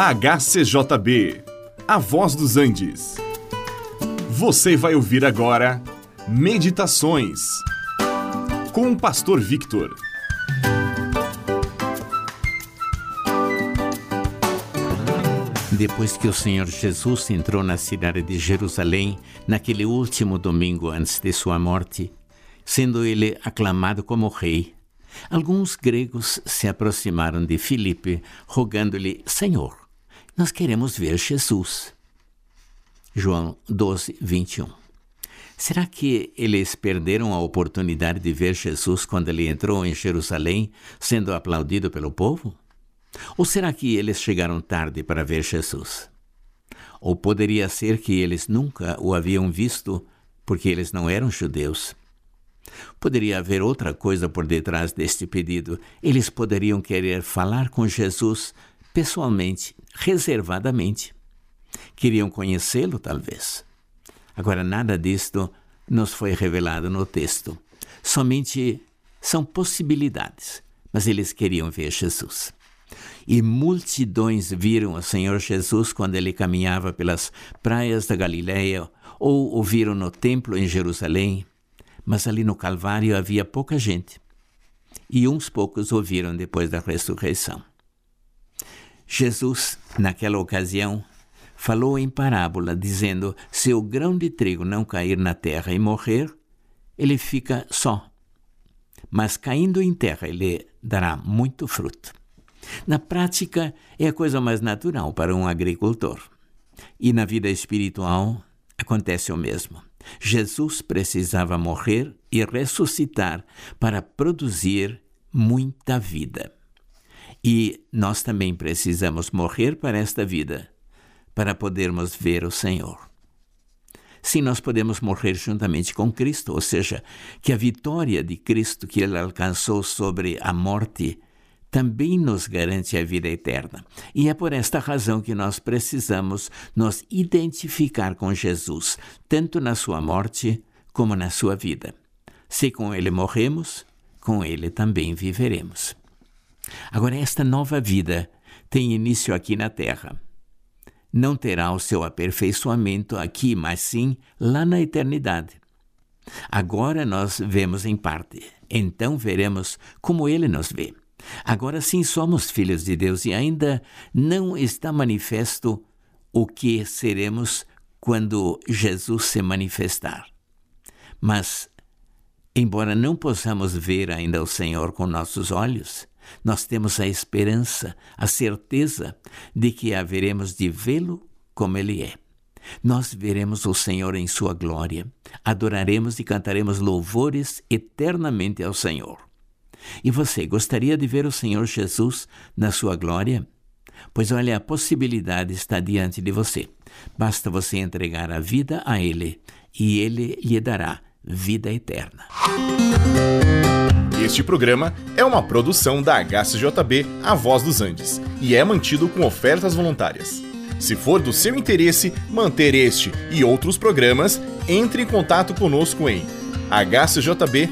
HCJB, A Voz dos Andes. Você vai ouvir agora Meditações com o Pastor Victor. Depois que o Senhor Jesus entrou na cidade de Jerusalém, naquele último domingo antes de sua morte, sendo ele aclamado como rei, alguns gregos se aproximaram de Filipe, rogando-lhe: Senhor, nós queremos ver Jesus. João 12, 21. Será que eles perderam a oportunidade de ver Jesus quando ele entrou em Jerusalém, sendo aplaudido pelo povo? Ou será que eles chegaram tarde para ver Jesus? Ou poderia ser que eles nunca o haviam visto porque eles não eram judeus? Poderia haver outra coisa por detrás deste pedido. Eles poderiam querer falar com Jesus pessoalmente, reservadamente. Queriam conhecê-lo, talvez. Agora, nada disto nos foi revelado no texto. Somente são possibilidades, mas eles queriam ver Jesus. E multidões viram o Senhor Jesus quando ele caminhava pelas praias da Galileia ou o viram no templo em Jerusalém, mas ali no Calvário havia pouca gente. E uns poucos ouviram depois da ressurreição. Jesus, naquela ocasião, falou em parábola, dizendo: Se o grão de trigo não cair na terra e morrer, ele fica só. Mas caindo em terra, ele dará muito fruto. Na prática, é a coisa mais natural para um agricultor. E na vida espiritual, acontece o mesmo. Jesus precisava morrer e ressuscitar para produzir muita vida. E nós também precisamos morrer para esta vida, para podermos ver o Senhor. Sim, nós podemos morrer juntamente com Cristo, ou seja, que a vitória de Cristo que ele alcançou sobre a morte também nos garante a vida eterna. E é por esta razão que nós precisamos nos identificar com Jesus, tanto na sua morte como na sua vida. Se com ele morremos, com ele também viveremos. Agora, esta nova vida tem início aqui na terra. Não terá o seu aperfeiçoamento aqui, mas sim lá na eternidade. Agora nós vemos em parte, então veremos como ele nos vê. Agora sim somos filhos de Deus e ainda não está manifesto o que seremos quando Jesus se manifestar. Mas, embora não possamos ver ainda o Senhor com nossos olhos, nós temos a esperança, a certeza de que haveremos de vê-lo como ele é. Nós veremos o Senhor em sua glória, adoraremos e cantaremos louvores eternamente ao Senhor. E você gostaria de ver o Senhor Jesus na sua glória? Pois olha, a possibilidade está diante de você. Basta você entregar a vida a Ele e Ele lhe dará vida eterna. Este programa é uma produção da HCJB A Voz dos Andes e é mantido com ofertas voluntárias. Se for do seu interesse manter este e outros programas, entre em contato conosco em hcjb.com.br.